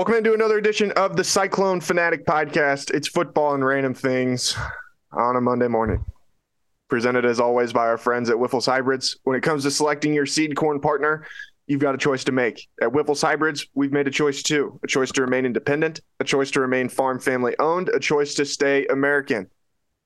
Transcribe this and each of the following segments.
Welcome into another edition of the Cyclone Fanatic Podcast. It's football and random things on a Monday morning. Presented as always by our friends at Wyffels Hybrids. When it comes to selecting your seed corn partner, you've got a choice to make. At Wyffels Hybrids, we've made a choice too a choice to remain independent, a choice to remain farm family owned, a choice to stay American.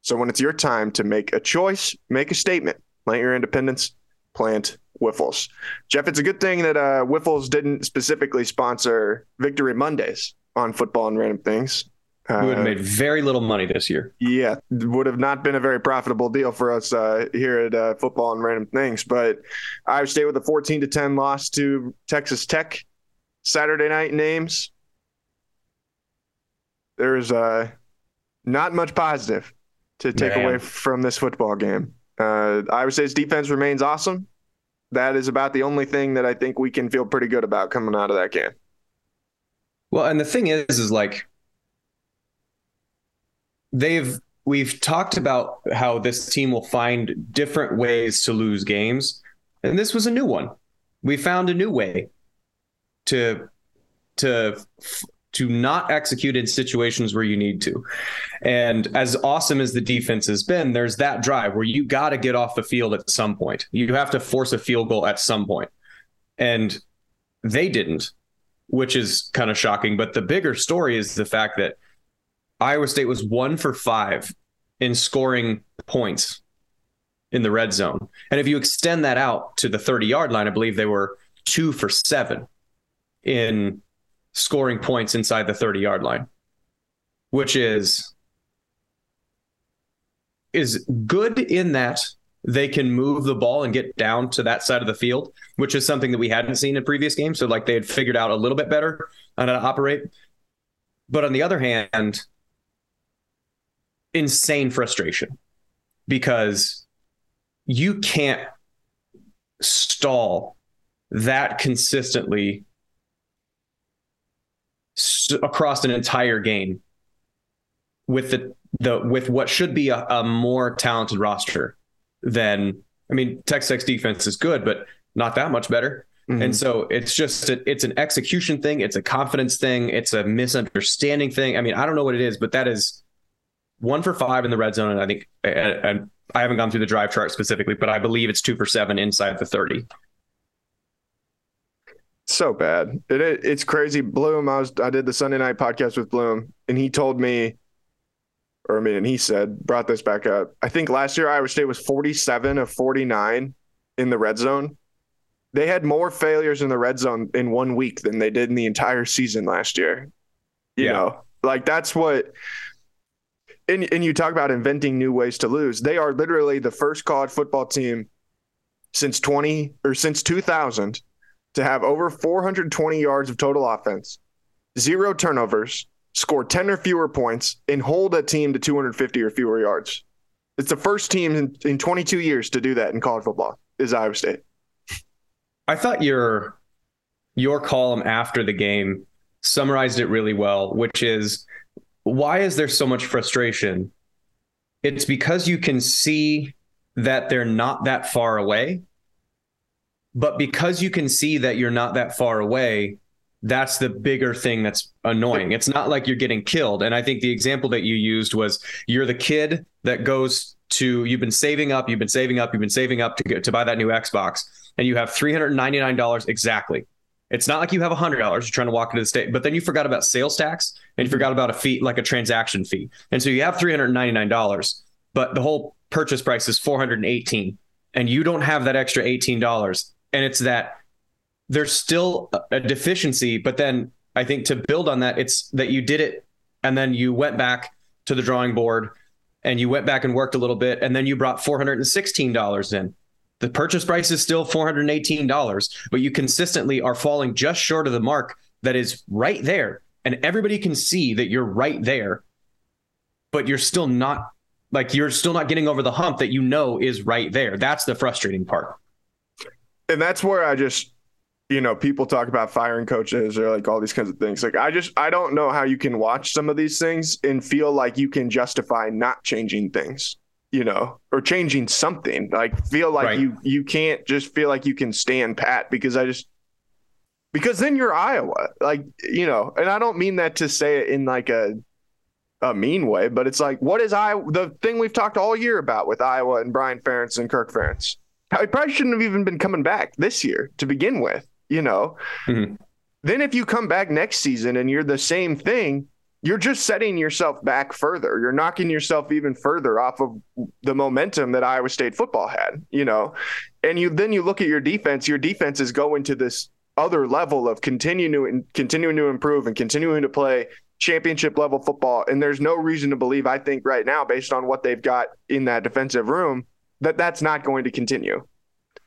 So when it's your time to make a choice, make a statement. Plant your independence, plant Wyffels. Jeff, it's a good thing that uh, Wyffels didn't specifically sponsor Victory Mondays on football and random things. Uh, we would have made very little money this year. Yeah, would have not been a very profitable deal for us uh, here at uh, Football and Random Things. But Iowa State with a 14 to 10 loss to Texas Tech Saturday night names. There's uh, not much positive to take Man. away from this football game. Uh, Iowa State's defense remains awesome that is about the only thing that I think we can feel pretty good about coming out of that game. Well, and the thing is, is like they've we've talked about how this team will find different ways to lose games, and this was a new one. We found a new way to to to not execute in situations where you need to. And as awesome as the defense has been, there's that drive where you got to get off the field at some point. You have to force a field goal at some point. And they didn't, which is kind of shocking. But the bigger story is the fact that Iowa State was one for five in scoring points in the red zone. And if you extend that out to the 30 yard line, I believe they were two for seven in scoring points inside the 30 yard line, which is is good in that they can move the ball and get down to that side of the field, which is something that we hadn't seen in previous games. So like they had figured out a little bit better on how to operate. But on the other hand, insane frustration because you can't stall that consistently across an entire game with the the with what should be a, a more talented roster than I mean Texas Tech's defense is good, but not that much better. Mm-hmm. And so it's just a, it's an execution thing, it's a confidence thing, it's a misunderstanding thing. I mean, I don't know what it is, but that is one for five in the red zone, and I think and I haven't gone through the drive chart specifically, but I believe it's two for seven inside the thirty so bad. It, it, it's crazy. Bloom, I was I did the Sunday night podcast with Bloom, and he told me, or I mean, and he said, brought this back up. I think last year Iowa State was 47 of 49 in the red zone. They had more failures in the red zone in one week than they did in the entire season last year. You yeah. know, like that's what. And, and you talk about inventing new ways to lose. They are literally the first college football team since 20 or since 2000 to have over 420 yards of total offense, zero turnovers, score 10 or fewer points, and hold a team to 250 or fewer yards. It's the first team in, in 22 years to do that in college football is Iowa State. I thought your your column after the game summarized it really well, which is why is there so much frustration? It's because you can see that they're not that far away but because you can see that you're not that far away, that's the bigger thing that's annoying. It's not like you're getting killed. And I think the example that you used was you're the kid that goes to you've been saving up, you've been saving up, you've been saving up to get to buy that new Xbox, and you have $399 exactly. It's not like you have $100 you're trying to walk into the state, but then you forgot about sales tax and you forgot about a fee like a transaction fee. And so you have $399, but the whole purchase price is 418 and you don't have that extra $18 and it's that there's still a deficiency but then i think to build on that it's that you did it and then you went back to the drawing board and you went back and worked a little bit and then you brought $416 in. The purchase price is still $418 but you consistently are falling just short of the mark that is right there. And everybody can see that you're right there but you're still not like you're still not getting over the hump that you know is right there. That's the frustrating part and that's where I just, you know, people talk about firing coaches or like all these kinds of things. Like I just I don't know how you can watch some of these things and feel like you can justify not changing things, you know, or changing something. Like feel like right. you you can't just feel like you can stand pat because I just because then you're Iowa. Like, you know, and I don't mean that to say it in like a a mean way, but it's like, what is I the thing we've talked all year about with Iowa and Brian Ferentz and Kirk Ferentz? He probably shouldn't have even been coming back this year to begin with, you know. Mm-hmm. Then if you come back next season and you're the same thing, you're just setting yourself back further. You're knocking yourself even further off of the momentum that Iowa State football had, you know. And you then you look at your defense, your defense is going to this other level of continuing to continuing to improve and continuing to play championship level football. And there's no reason to believe, I think, right now, based on what they've got in that defensive room, that that's not going to continue.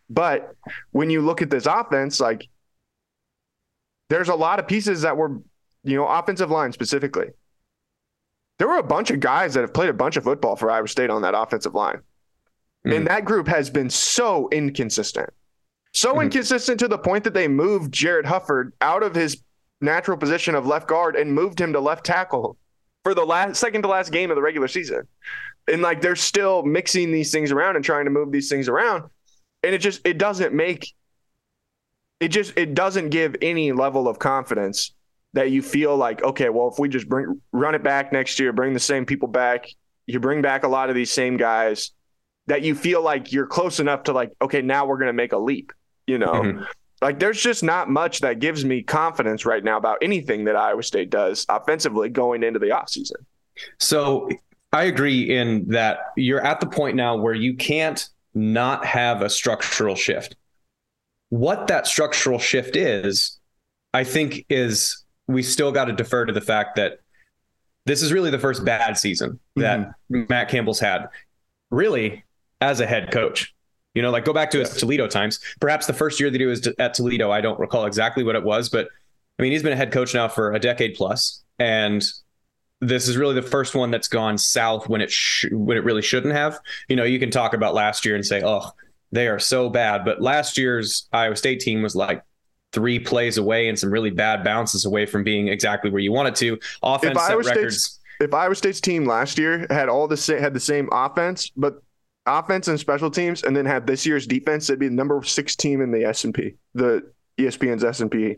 But when you look at this offense, like there's a lot of pieces that were, you know, offensive line specifically. There were a bunch of guys that have played a bunch of football for Iowa State on that offensive line. Mm-hmm. And that group has been so inconsistent. So mm-hmm. inconsistent to the point that they moved Jared Hufford out of his natural position of left guard and moved him to left tackle for the last second to last game of the regular season. And like they're still mixing these things around and trying to move these things around. And it just it doesn't make it just it doesn't give any level of confidence that you feel like, okay, well, if we just bring run it back next year, bring the same people back, you bring back a lot of these same guys, that you feel like you're close enough to like, okay, now we're gonna make a leap, you know. Mm-hmm. Like there's just not much that gives me confidence right now about anything that Iowa State does offensively going into the offseason. So I agree in that you're at the point now where you can't not have a structural shift. What that structural shift is, I think, is we still got to defer to the fact that this is really the first bad season that mm-hmm. Matt Campbell's had, really, as a head coach. You know, like go back to his Toledo times. Perhaps the first year that he was at Toledo, I don't recall exactly what it was, but I mean, he's been a head coach now for a decade plus, and this is really the first one that's gone south when it sh- when it really shouldn't have. You know, you can talk about last year and say, "Oh, they are so bad," but last year's Iowa State team was like three plays away and some really bad bounces away from being exactly where you want it to. Offense if Iowa records. State's, if Iowa State's team last year had all the sa- had the same offense, but offense and special teams, and then have this year's defense, it'd be the number six team in the S and P, the ESPN's S and P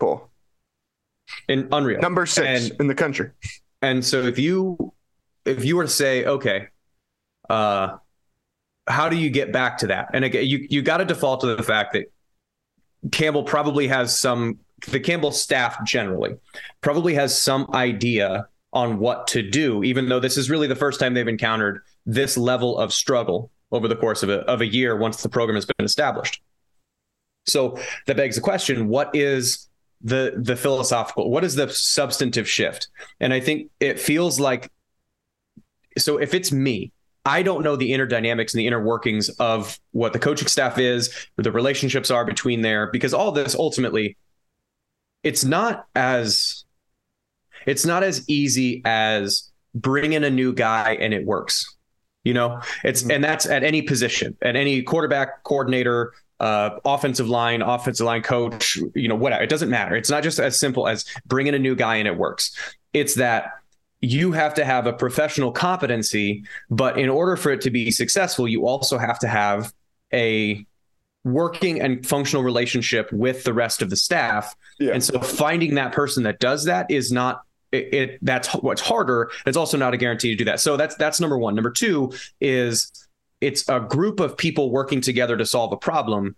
poll. In Unreal, number six and, in the country. And so, if you if you were to say, okay, uh, how do you get back to that? And again, you you got to default to the fact that Campbell probably has some. The Campbell staff generally probably has some idea on what to do, even though this is really the first time they've encountered this level of struggle over the course of a, of a year once the program has been established. So that begs the question what is the the philosophical what is the substantive shift and i think it feels like so if it's me i don't know the inner dynamics and the inner workings of what the coaching staff is what the relationships are between there because all this ultimately it's not as it's not as easy as bring in a new guy and it works. You know, it's mm-hmm. and that's at any position, at any quarterback, coordinator, uh, offensive line, offensive line coach, you know, whatever. It doesn't matter. It's not just as simple as bring in a new guy and it works. It's that you have to have a professional competency, but in order for it to be successful, you also have to have a working and functional relationship with the rest of the staff. Yeah. And so finding that person that does that is not it, it, that's what's harder. It's also not a guarantee to do that. So that's that's number one. Number two is it's a group of people working together to solve a problem.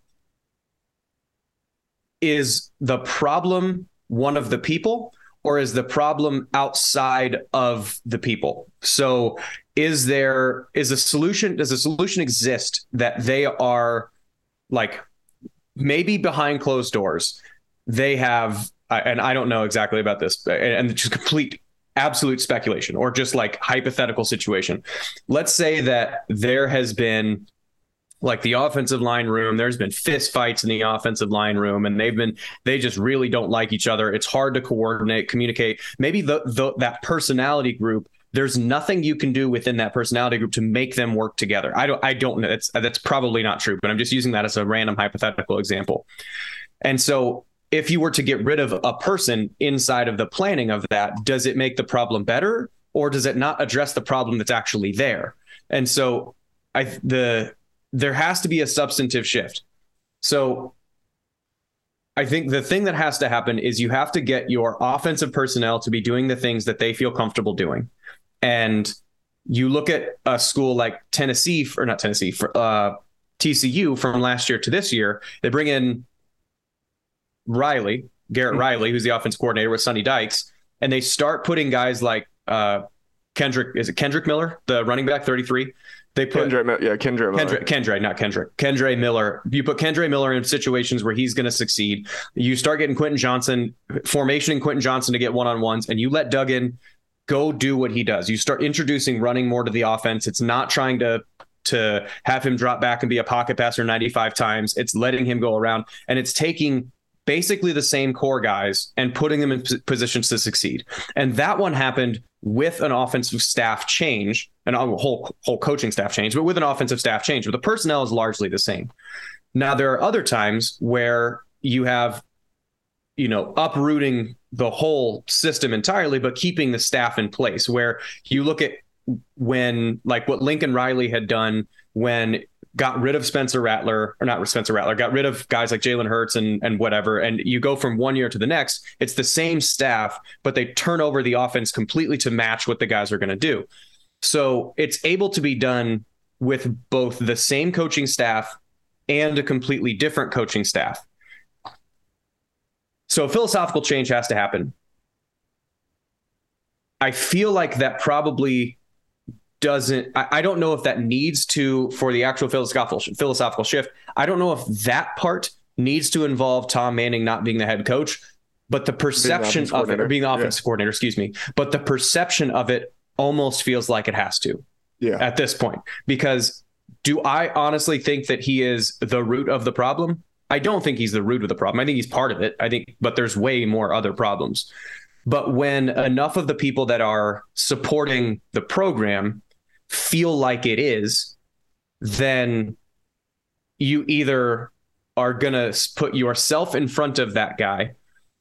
Is the problem one of the people, or is the problem outside of the people? So is there is a solution? Does a solution exist that they are like maybe behind closed doors? They have and I don't know exactly about this, and just complete absolute speculation or just like hypothetical situation. Let's say that there has been like the offensive line room there's been fist fights in the offensive line room and they've been they just really don't like each other. It's hard to coordinate communicate. Maybe the, the that personality group there's nothing you can do within that personality group to make them work together. I don't i don't know. That's that's probably not true but i'm just using that as a random hypothetical example. And so if you were to get rid of a person inside of the planning of that, does it make the problem better or does it not address the problem that's actually there? And so I the there has to be a substantive shift. So I think the thing that has to happen is you have to get your offensive personnel to be doing the things that they feel comfortable doing. And you look at a school like Tennessee, or not Tennessee, for uh, TCU from last year to this year, they bring in Riley, Garrett mm-hmm. Riley, who's the offense coordinator with Sonny Dykes, and they start putting guys like uh, Kendrick, is it Kendrick Miller, the running back, 33? They put Kendre, yeah, Kendre Miller. Kendre, Kendre, not Kendrick. Kendre Miller. You put Kendre Miller in situations where he's going to succeed. You start getting Quentin Johnston formation and Quentin Johnston to get one on ones, and you let Duggan go do what he does. You start introducing running more to the offense. It's not trying to to have him drop back and be a pocket passer 95 times. It's letting him go around, and it's taking basically the same core guys and putting them in positions to succeed. And that one happened with an offensive staff change, and a whole whole coaching staff change, but with an offensive staff change. But the personnel is largely the same. Now there are other times where you have, you know, uprooting the whole system entirely, but keeping the staff in place. Where you look at when like what Lincoln Riley had done when got rid of Spencer Rattler, or not Spencer Rattler, got rid of guys like Jalen Hurts and and whatever, and you go from one year to the next, it's the same staff, but they turn over the offense completely to match what the guys are going to do. So it's able to be done with both the same coaching staff and a completely different coaching staff. So a philosophical change has to happen. I feel like that probably doesn't I, I, don't know if that needs to for the actual philosophical philosophical shift i don't know if that part needs to involve tom manning not being the head coach but the perception of it or being the offensive yeah. coordinator excuse me but the perception of it almost feels like it has to yeah. at this point because do i honestly think that he is the root of the problem? I don't think he's the root of the problem. I think he's part of it. I think but there's way more other problems. But when enough of the people that are supporting the program feel like it is, then you either are going to put yourself in front of that guy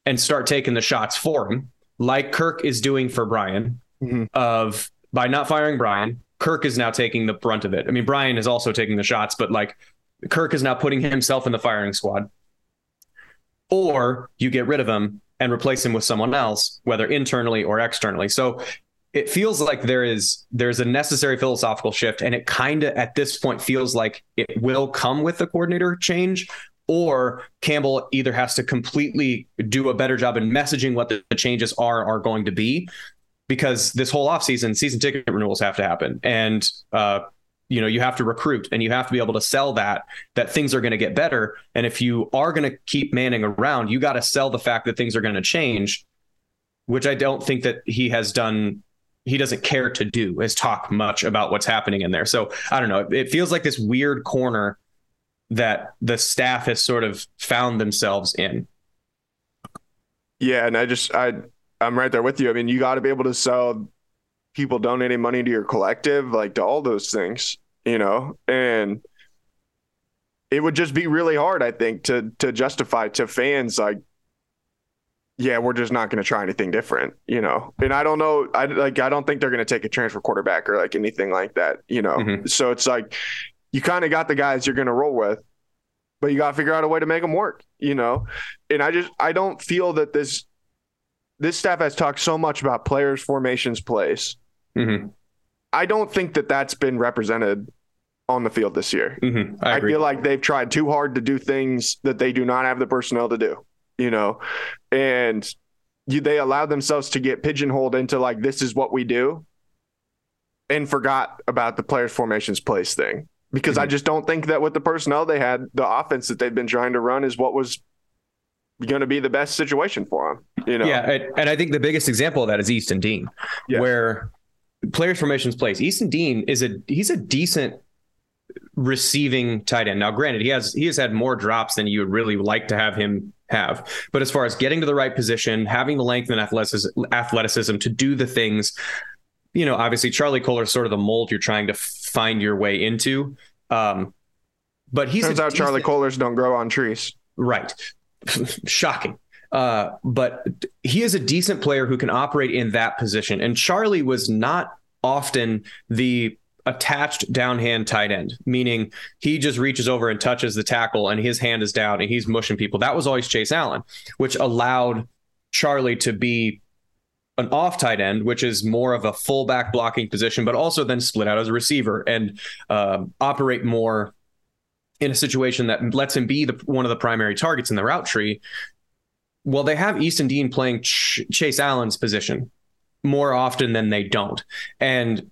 and start taking the shots for him, like Kirk is doing for Brian, mm-hmm. of by not firing Brian, Kirk is now taking the brunt of it. I mean, Brian is also taking the shots, but like Kirk is now putting himself in the firing squad. Or you get rid of him and replace him with someone else, whether internally or externally. So it feels like there is there's a necessary philosophical shift and it kind of at this point feels like it will come with the coordinator change or Campbell either has to completely do a better job in messaging what the, changes are are going to be because this whole offseason season ticket renewals have to happen and uh, you know you have to recruit and you have to be able to sell that that things are going to get better and if you are going to keep manning around you got to sell the fact that things are going to change which I don't think that he has done he doesn't care to do is talk much about what's happening in there. So I don't know. It feels like this weird corner that the staff has sort of found themselves in. Yeah, and I just I I'm right there with you. I mean, you got to be able to sell people donating money to your collective, like to all those things, you know, and it would just be really hard, I think, to to justify to fans like yeah, we're just not going to try anything different, you know. And I don't know, I like I don't think they're going to take a transfer quarterback or like anything like that, you know. Mm-hmm. So it's like you kind of got the guys you're going to roll with, but you got to figure out a way to make them work, you know. And I just I don't feel that this this staff has talked so much about players, formations, plays. Mm-hmm. I don't think that that's been represented on the field this year. Mm-hmm. I, I feel like they've tried too hard to do things that they do not have the personnel to do you know, and you, they allowed themselves to get pigeonholed into like, this is what we do and forgot about the players formations place thing because mm-hmm. I just don't think that with the personnel they had, the offense that they've been trying to run is what was going to be the best situation for them. You know? Yeah, and I think the biggest example of that is Easton Dean, yeah. where players formations place. Easton Dean is a he's a decent receiving tight end. Now, granted, he has he has had more drops than you would really like to have him have. But as far as getting to the right position, having the length and athleticism, athleticism to do the things, you know, obviously Charlie Kolar is sort of the mold you're trying to find your way into. Um, but he's turns a, out Charlie Kolars don't grow on trees. Right. Shocking. Uh, but he is a decent player who can operate in that position. And Charlie was not often the attached downhand tight end, meaning he just reaches over and touches the tackle and his hand is down and he's mushing people. That was always Chase Allen, which allowed Charlie to be an off tight end, which is more of a fullback blocking position, but also then split out as a receiver and uh, operate more in a situation that lets him be the, one of the primary targets in the route tree. Well, they have Easton Dean playing Ch- Chase Allen's position more often than they don't. And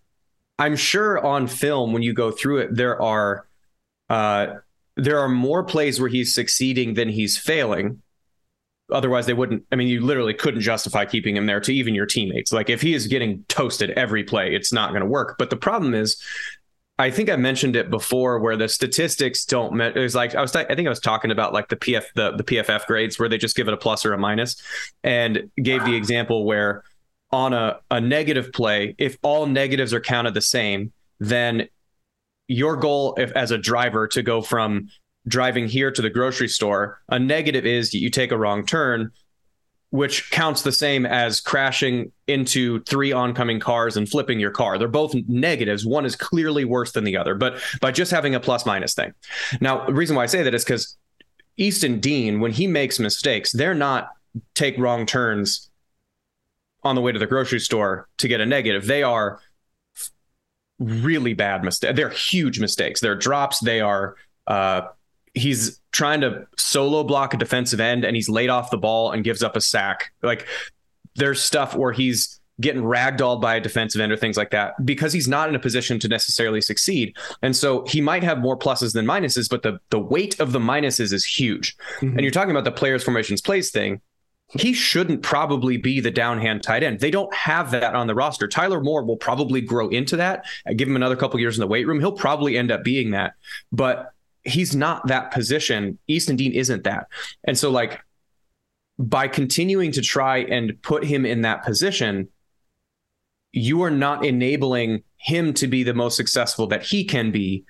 I'm sure on film, when you go through it, there are uh, there are more plays where he's succeeding than he's failing. Otherwise, they wouldn't. I mean, you literally couldn't justify keeping him there to even your teammates. Like if he is getting toasted every play, it's not going to work. But the problem is, I think I mentioned it before, where the statistics don't. Me- it was like I was. I think I was talking about like the PF the the PFF grades where they just give it a plus or a minus, and gave the example where on a, a negative play, if all negatives are counted the same, then your goal if, as a driver to go from driving here to the grocery store, a negative is you take a wrong turn, which counts the same as crashing into three oncoming cars and flipping your car. They're both negatives. One is clearly worse than the other, but by just having a plus minus thing. Now, the reason why I say that is because Easton Dean, when he makes mistakes, they're not take wrong turns on the way to the grocery store to get a negative. They are really bad mistakes. They're huge mistakes. They're drops. They are. Uh, he's trying to solo block a defensive end, and he's laid off the ball and gives up a sack. Like there's stuff where he's getting ragdolled by a defensive end or things like that because he's not in a position to necessarily succeed. And so he might have more pluses than minuses, but the the weight of the minuses is huge. Mm-hmm. And you're talking about the players formations plays thing he shouldn't probably be the downhand tight end. They don't have that on the roster. Tyler Moore will probably grow into that. Give him another couple years in the weight room. He'll probably end up being that, but he's not that position. Easton Dean isn't that. And so, like, by continuing to try and put him in that position, you are not enabling him to be the most successful that he can be.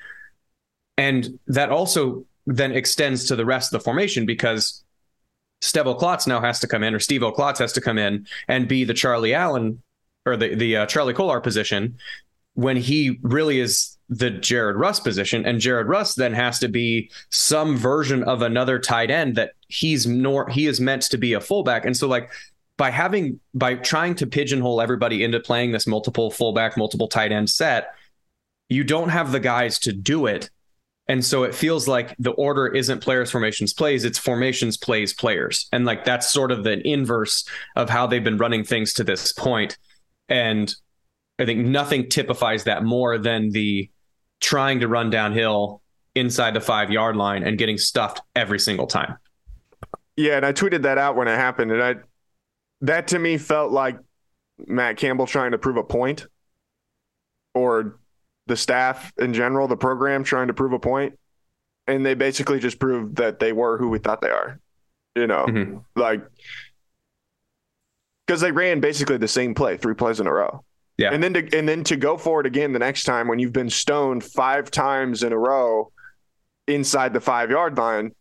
And that also then extends to the rest of the formation because Stevo Klotz now has to come in, or Steve Klotz has to come in and be the Charlie Allen or the the uh, Charlie Kolar position when he really is the Jared Russ position, and Jared Russ then has to be some version of another tight end that he's nor he is meant to be a fullback, and so like by having by trying to pigeonhole everybody into playing this multiple fullback, multiple tight end set, you don't have the guys to do it and so it feels like the order isn't players, formations, plays, it's formations, plays, players. And like that's sort of the inverse of how they've been running things to this point. And I think nothing typifies that more than the trying to run downhill inside the five yard line and getting stuffed every single time. Yeah, and I tweeted that out when it happened. And I that to me felt like Matt Campbell trying to prove a point or the staff in general, the program trying to prove a point, and they basically just proved that they were who we thought they are. You know, mm-hmm. like because they ran basically the same play three plays in a row. Yeah, and then to and then to go for it again the next time when you've been stoned five times in a row inside the five yard line,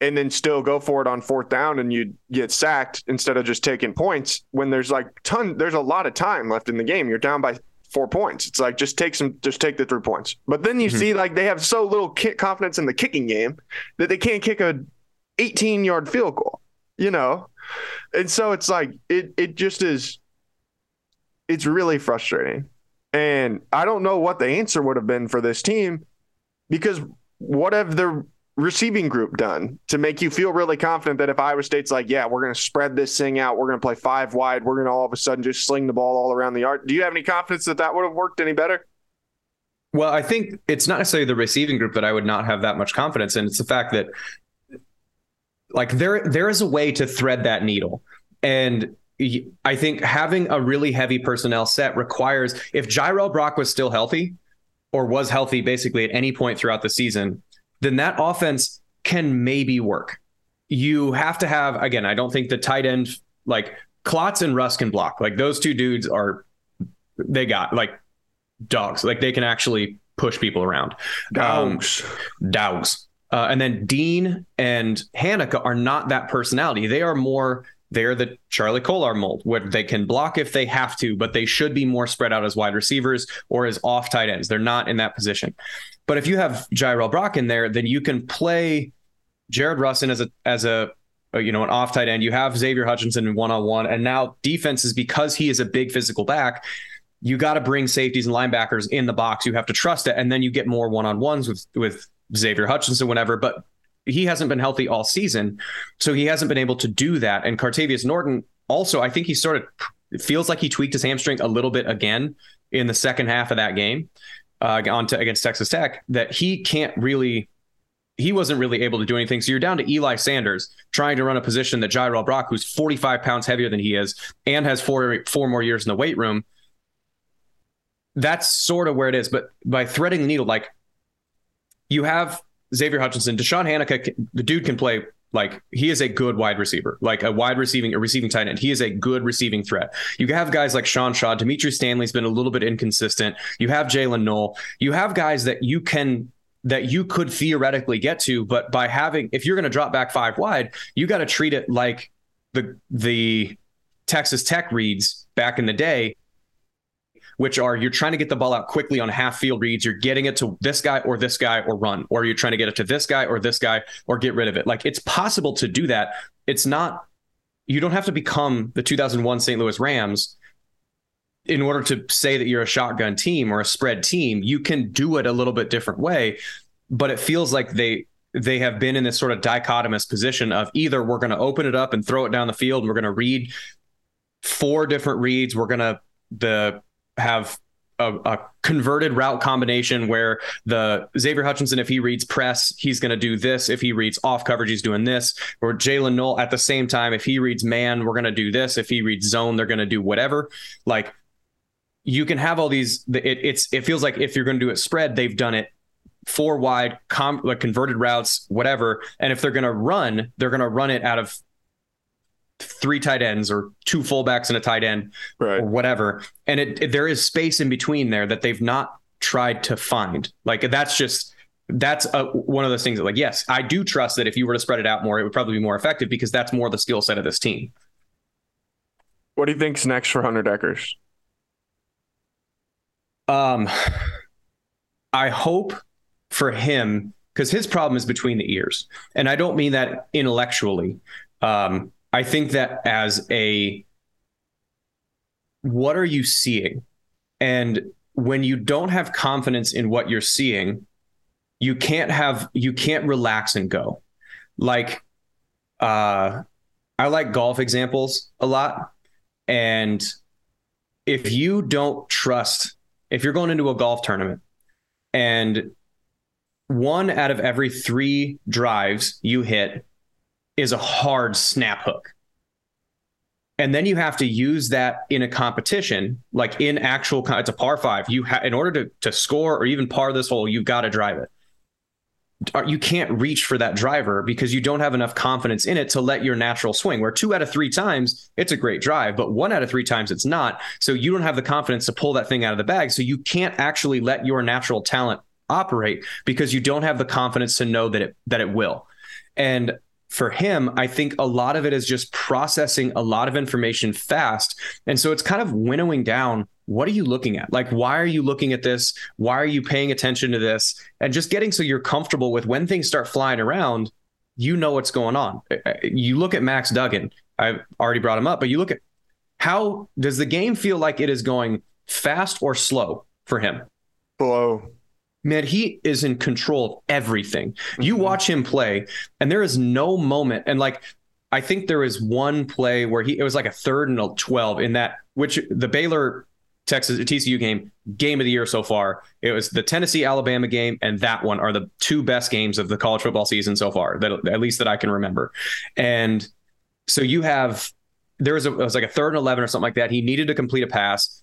and then still go for it on fourth down and you get sacked instead of just taking points when there's like ton there's a lot of time left in the game. You're down by four points. It's like just take some, just take the three points. But then you mm-hmm. see like they have so little kick confidence in the kicking game that they can't kick a 18 yard field goal. You know, and so it's like it it just is. It's really frustrating, and I don't know what the answer would have been for this team because what have the receiving group done to make you feel really confident that if Iowa State's like, yeah, we're going to spread this thing out, we're going to play five wide, we're going to all of a sudden just sling the ball all around the yard? Do you have any confidence that that would have worked any better? Well, I think it's not necessarily the receiving group that I would not have that much confidence in. It's the fact that, like, there there is a way to thread that needle, and I think having a really heavy personnel set requires if Jirehl Brock was still healthy, or was healthy basically at any point throughout the season, then that offense can maybe work. You have to have, again, I don't think the tight end, like Klotz and Russ can block. Like those two dudes are, they got like dogs. Like they can actually push people around. Dogs. Um, dogs. Uh, and then Dean and Hanika are not that personality. They are more they're the Charlie Kolar mold, where they can block if they have to, but they should be more spread out as wide receivers or as off tight ends. They're not in that position. But if you have Jirehl Brock in there, then you can play Jared Russin as a as a, you know an off tight end. You have Xavier Hutchinson in one on one, and now defenses because he is a big physical back. You got to bring safeties and linebackers in the box. You have to trust it, and then you get more one on ones with with Xavier Hutchinson, whatever. But he hasn't been healthy all season, so he hasn't been able to do that. And Cartevious Norton also, I think he sort of feels like he tweaked his hamstring a little bit again in the second half of that game uh, on to, against Texas Tech. That he can't really, he wasn't really able to do anything. So you're down to Eli Sanders trying to run a position that Jirehl Brock, who's 45 pounds heavier than he is and has four four more years in the weight room. That's sort of where it is. But by threading the needle, like you have Xavier Hutchinson, Deshaun Hanika, the dude can play like he is a good wide receiver, like a wide receiving, a receiving tight end. He is a good receiving threat. You have guys like Sean Shaw, Dimitri Stanley's been a little bit inconsistent. You have Jaylin Noel. You have guys that you can that you could theoretically get to, but by having if you're going to drop back five wide, you got to treat it like the the Texas Tech reads back in the day which are you're trying to get the ball out quickly on half field reads. You're getting it to this guy or this guy or run, or you're trying to get it to this guy or this guy or get rid of it. Like it's possible to do that. It's not, you don't have to become the 2001 St. Louis Rams in order to say that you're a shotgun team or a spread team. You can do it a little bit different way, but it feels like they, they have been in this sort of dichotomous position of either we're going to open it up and throw it down the field and we're going to read four different reads. We're going to, the have a, a, converted route combination where the Xavier Hutchinson, if he reads press, he's going to do this. If he reads off coverage, he's doing this. Or Jaylin Noel at the same time, if he reads man, we're going to do this. If he reads zone, they're going to do whatever. Like you can have all these. It, it's it feels like if you're going to do it spread, they've done it four wide, com, like converted routes, whatever. And if they're going to run, they're going to run it out of three tight ends or two fullbacks and a tight end right. or whatever. And it, it, there is space in between there that they've not tried to find. Like that's just that's a, one of those things that like yes, I do trust that if you were to spread it out more, it would probably be more effective because that's more the skill set of this team. What do you think's next for Hunter Dekkers? Um, I hope for him because his problem is between the ears, and I don't mean that intellectually. Um, I think that as a what are you seeing? And when you don't have confidence in what you're seeing, you can't have you can't relax and go. Like uh I like golf examples a lot. And if you don't trust, if you're going into a golf tournament and one out of every three drives you hit is a hard snap hook. And then you have to use that in a competition, like in actual, it's a par five. You have, in order to, to score or even par this hole, you've got to drive it. You can't reach for that driver because you don't have enough confidence in it to let your natural swing. Where two out of three times, it's a great drive, but one out of three times, it's not. So you don't have the confidence to pull that thing out of the bag. So you can't actually let your natural talent operate because you don't have the confidence to know that it that it will. And for him, I think a lot of it is just processing a lot of information fast. And so it's kind of winnowing down what are you looking at? Like, why are you looking at this? Why are you paying attention to this? And just getting so you're comfortable with when things start flying around, you know what's going on. You look at Max Duggan, I've already brought him up, but you look at how does the game feel like it is going fast or slow for him? Slow man, he is in control of everything. Mm-hmm. You watch him play, and there is no moment. And like, I think there is one play where he it was like a third and a twelve in that which the Baylor Texas TCU game game of the year so far. It was the Tennessee Alabama game and that one are the two best games of the college football season so far that at least that I can remember. And so you have there was a it was like a third and 11 or something like that. He needed to complete a pass.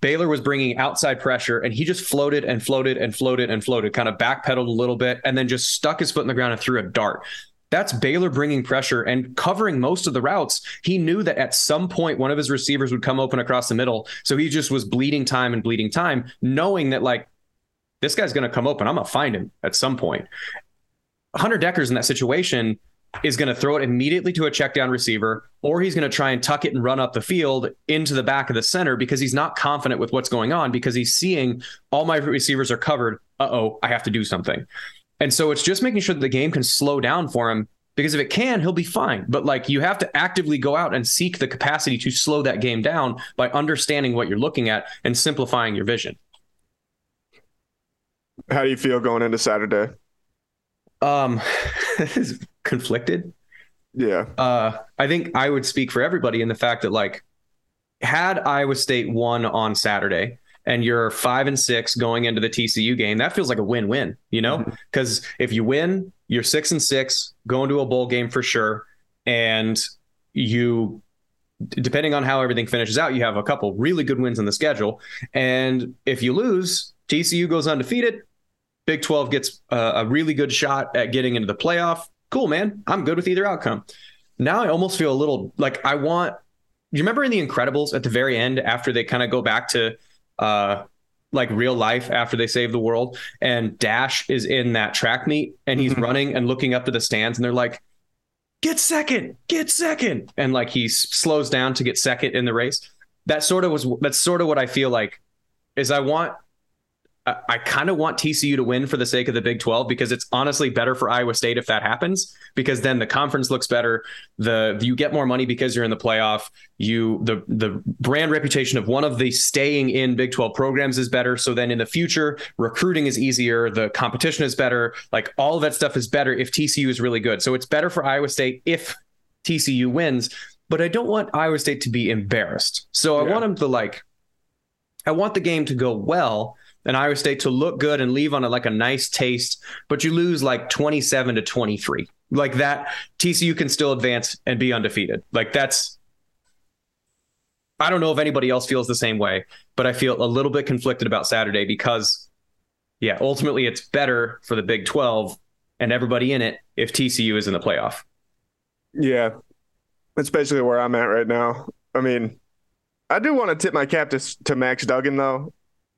Baylor was bringing outside pressure and he just floated and floated and floated and floated, kind of backpedaled a little bit and then just stuck his foot in the ground and threw a dart. That's Baylor bringing pressure and covering most of the routes. He knew that at some point one of his receivers would come open across the middle. So he just was bleeding time and bleeding time, knowing that like this guy's going to come open. I'm going to find him at some point. Hunter Dekkers in that situation, is going to throw it immediately to a check down receiver, or he's going to try and tuck it and run up the field into the back of the center because he's not confident with what's going on because he's seeing all my receivers are covered. Uh oh, I have to do something. And so it's just making sure that the game can slow down for him because if it can, he'll be fine. But like you have to actively go out and seek the capacity to slow that game down by understanding what you're looking at and simplifying your vision. How do you feel going into Saturday? Um, conflicted. Yeah. Uh, I think I would speak for everybody in the fact that like, had Iowa State won on Saturday and you're five and six going into the TCU game, that feels like a win-win. You know, because mm-hmm. if you win, you're six and six, going to a bowl game for sure, and you depending on how everything finishes out, you have a couple really good wins in the schedule. And if you lose, TCU goes undefeated. Big 12 gets a, a really good shot at getting into the playoff. Cool, man. I'm good with either outcome. Now I almost feel a little like I want. You remember in The Incredibles at the very end after they kind of go back to uh, like real life after they save the world, and Dash is in that track meet and he's mm-hmm. running and looking up to the stands, and they're like, "Get second, get second. and like he slows down to get second in the race. That sort of was. That's sort of what I feel like. Is I want I, kind of want TCU to win for the sake of the Big 12 because it's honestly better for Iowa State if that happens because then the conference looks better. The you get more money because you're in the playoff. You the the brand reputation of one of the staying in Big 12 programs is better. So then in the future, recruiting is easier, the competition is better. Like all of that stuff is better if TCU is really good. So it's better for Iowa State if TCU wins, but I don't want Iowa State to be embarrassed. So I want them to like I want the game to go well and Iowa State to look good and leave on a, like a nice taste, but you lose like 27 to 23. Like that, TCU can still advance and be undefeated. Like that's, I don't know if anybody else feels the same way, but I feel a little bit conflicted about Saturday because, yeah, ultimately it's better for the Big 12 and everybody in it if TCU is in the playoff. Yeah, that's basically where I'm at right now. I mean, I do want to tip my cap to, to Max Duggan though,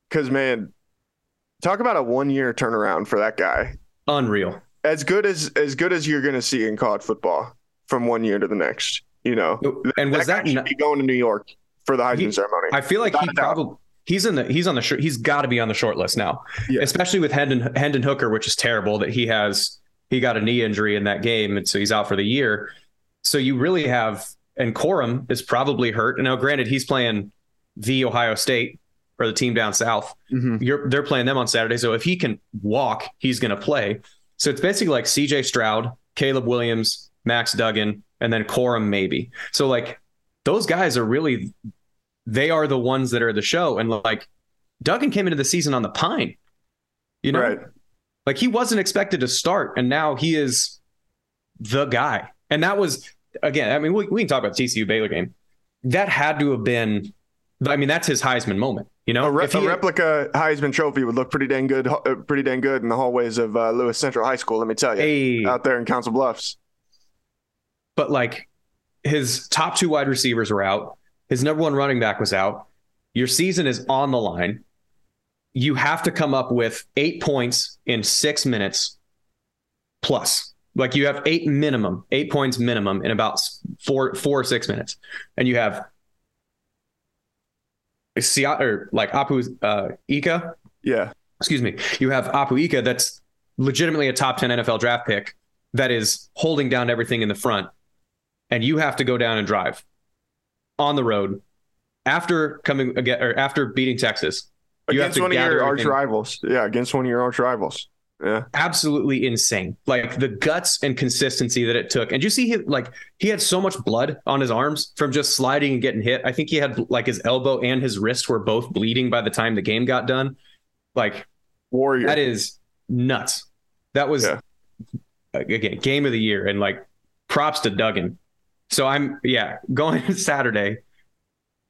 because man, Talk about a one year turnaround for that guy. Unreal. As good as as good as you're going to see in college football from one year to the next. You know, and was that, that not, be going to New York for the Heisman he, ceremony? I feel like he probably he's in the he's on the short he's got to be on the short list now, yeah. especially with Hendon Hendon Hooker, which is terrible that he has he got a knee injury in that game and so he's out for the year. So you really have and Corum is probably hurt. And now, granted, he's playing the Ohio State, or the team down south. Mm-hmm. You're they're playing them on Saturday. So if he can walk, he's going to play. So it's basically like C.J. Stroud, Caleb Williams, Max Duggan, and then Corum maybe. So like those guys are really they are the ones that are the show. And like Duggan came into the season on the pine. You know, right. like he wasn't expected to start, and now he is the guy. And that was again, I mean, we, we can talk about the TCU Baylor game. That had to have been I mean, that's his Heisman moment. You know, a, re- a replica Heisman Trophy would look pretty dang good, uh, pretty dang good in the hallways of uh, Lewis Central High School. Let me tell you, hey, out there in Council Bluffs. But like, his top two wide receivers are out. His number one running back was out. Your season is on the line. You have to come up with eight points in six minutes plus. Like you have eight minimum, eight points minimum in about four, four or six minutes, and you have Siat or like Apu uh, Ika. Yeah. Excuse me. You have Apu Ika that's legitimately a top 10 NFL draft pick that is holding down everything in the front. And you have to go down and drive on the road after coming again or after beating Texas. Against one of your arch rivals. Yeah, against one of your arch rivals. Yeah. Absolutely insane. Like the guts and consistency that it took. And you see him like he had so much blood on his arms from just sliding and getting hit. I think he had like his elbow and his wrist were both bleeding by the time the game got done. Like warrior. That is nuts. That was yeah. again game of the year and like props to Duggan. So I'm yeah, going Saturday.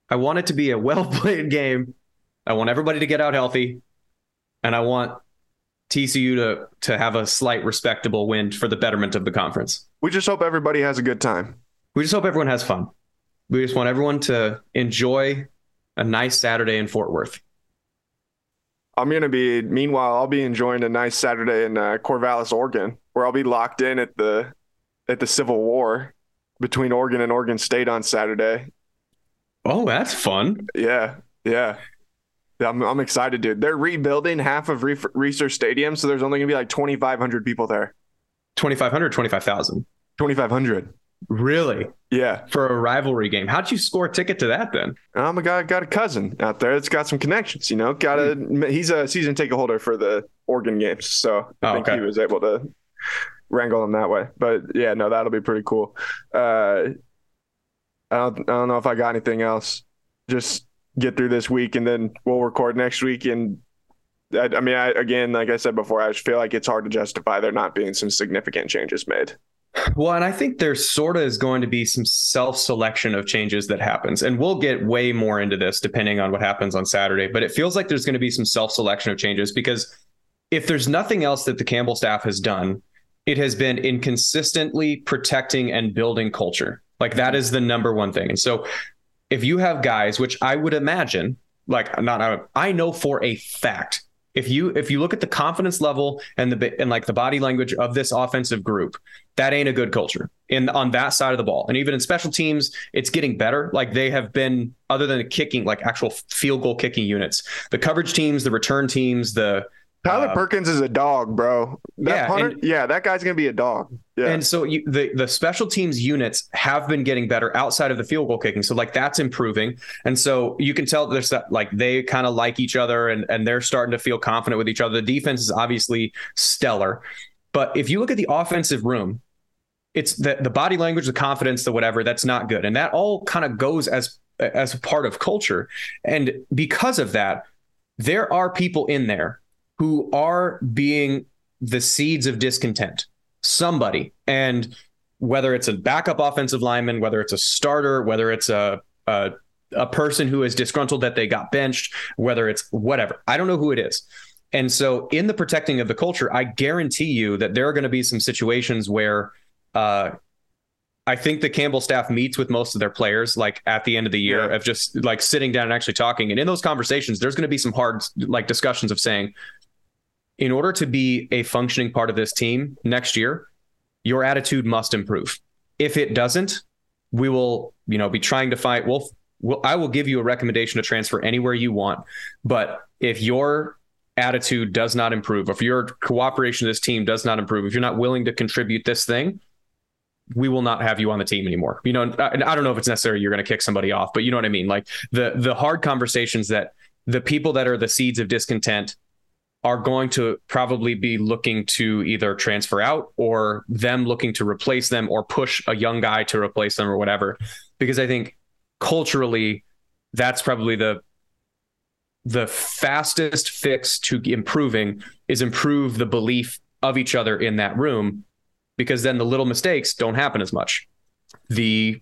I want it to be a well played game. I want everybody to get out healthy. And I want TCU to to have a slight respectable win for the betterment of the conference. We just hope everybody has a good time. We just hope everyone has fun. We just want everyone to enjoy a nice Saturday in Fort Worth. I'm gonna be. Meanwhile, I'll be enjoying a nice Saturday in uh, Corvallis, Oregon, where I'll be locked in at the at the Civil War between Oregon and Oregon State on Saturday. Oh, that's fun. Yeah, yeah. I'm, I'm excited, dude. They're rebuilding half of Reser Stadium, so there's only gonna be like 2,500 people there. 2,500, 25,000. 2,500. Really? Yeah. For a rivalry game. How'd you score a ticket to that then? I'm a guy got a cousin out there that's got some connections, you know. Got a mm. he's a season ticket holder for the Oregon games. So I oh, think okay. he was able to wrangle them that way. But yeah, no, that'll be pretty cool. Uh I don't I don't know if I got anything else. Just get through this week and then we'll record next week and I, I mean, I, again, like I said before, I just feel like it's hard to justify there not being some significant changes made. Well, and I think there sort of is going to be some self selection of changes that happens. And we'll get way more into this depending on what happens on Saturday. But it feels like there's going to be some self selection of changes because if there's nothing else that the Campbell staff has done, it has been inconsistently protecting and building culture. Like that is the number one thing. And so if you have guys, which I would imagine, like not I know for a fact if you if you look at the confidence level and the and like the body language of this offensive group, that ain't a good culture in on that side of the ball. And even in special teams, it's getting better. Like they have been, other than the kicking, like actual field goal kicking units, the coverage teams, the return teams, the Tyler uh, Perkins is a dog, bro. That yeah, punter, and, yeah, that guy's gonna be a dog. Yeah. And so you, the the special teams units have been getting better outside of the field goal kicking. So like that's improving. And so you can tell there's that like they kind of like each other and and they're starting to feel confident with each other. The defense is obviously stellar. But if you look at the offensive room, it's the the body language, the confidence, the whatever, that's not good. And that all kind of goes as as a part of culture. And because of that, there are people in there who are being the seeds of discontent. Somebody, and whether it's a backup offensive lineman, whether it's a starter, whether it's a, a a person who is disgruntled that they got benched, whether it's whatever. I don't know who it is. And so, in the protecting of the culture, I guarantee you that there are going to be some situations where uh, I think the Campbell staff meets with most of their players like at the end of the year yeah. of just like sitting down and actually talking. And in those conversations, there's going to be some hard like discussions of saying, in order to be a functioning part of this team next year, your attitude must improve. If it doesn't, we will, you know, be trying to fight. We'll, we'll I will give you a recommendation to transfer anywhere you want. But if your attitude does not improve, if your cooperation of this team does not improve, if you're not willing to contribute this thing, we will not have you on the team anymore. You know, I, I don't know if it's necessary you're going to kick somebody off, but you know what I mean. Like the the hard conversations that the people that are the seeds of discontent are going to probably be looking to either transfer out or them looking to replace them or push a young guy to replace them or whatever. Because I think culturally, that's probably the the fastest fix to improving is improve the belief of each other in that room because then the little mistakes don't happen as much the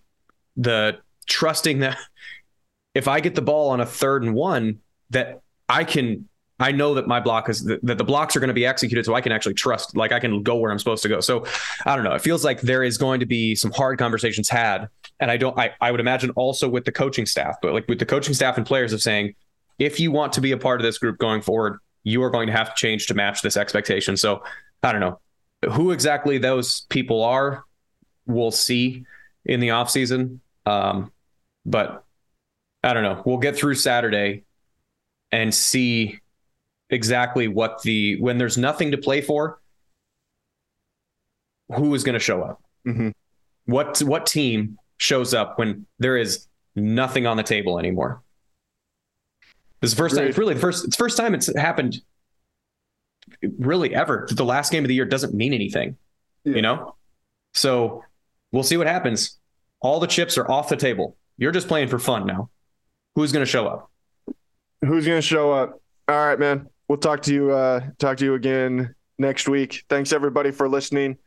the trusting that if i get the ball on a third and one that i can I know that my block is that the blocks are going to be executed, so I can actually trust, like I can go where I'm supposed to go. So I don't know. It feels like there is going to be some hard conversations had, and I don't. I, I would imagine also with the coaching staff, but like with the coaching staff and players of saying, if you want to be a part of this group going forward, you are going to have to change to match this expectation. So I don't know who exactly those people are. We'll see in the off season, um, but I don't know. We'll get through Saturday and see exactly what the when there's nothing to play for, who is going to show up? Mm-hmm. What what team shows up when there is nothing on the table anymore? This is the first time. It's really the first. It's first time it's happened. Really, ever. The last game of the year doesn't mean anything. Yeah. You know, so we'll see what happens. All the chips are off the table. You're just playing for fun now. Who's going to show up? Who's going to show up? All right, man we'll talk to you uh, talk to you again next week. Thanks everybody for listening.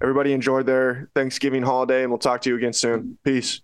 Everybody enjoyed their Thanksgiving holiday, and we'll talk to you again soon. Peace.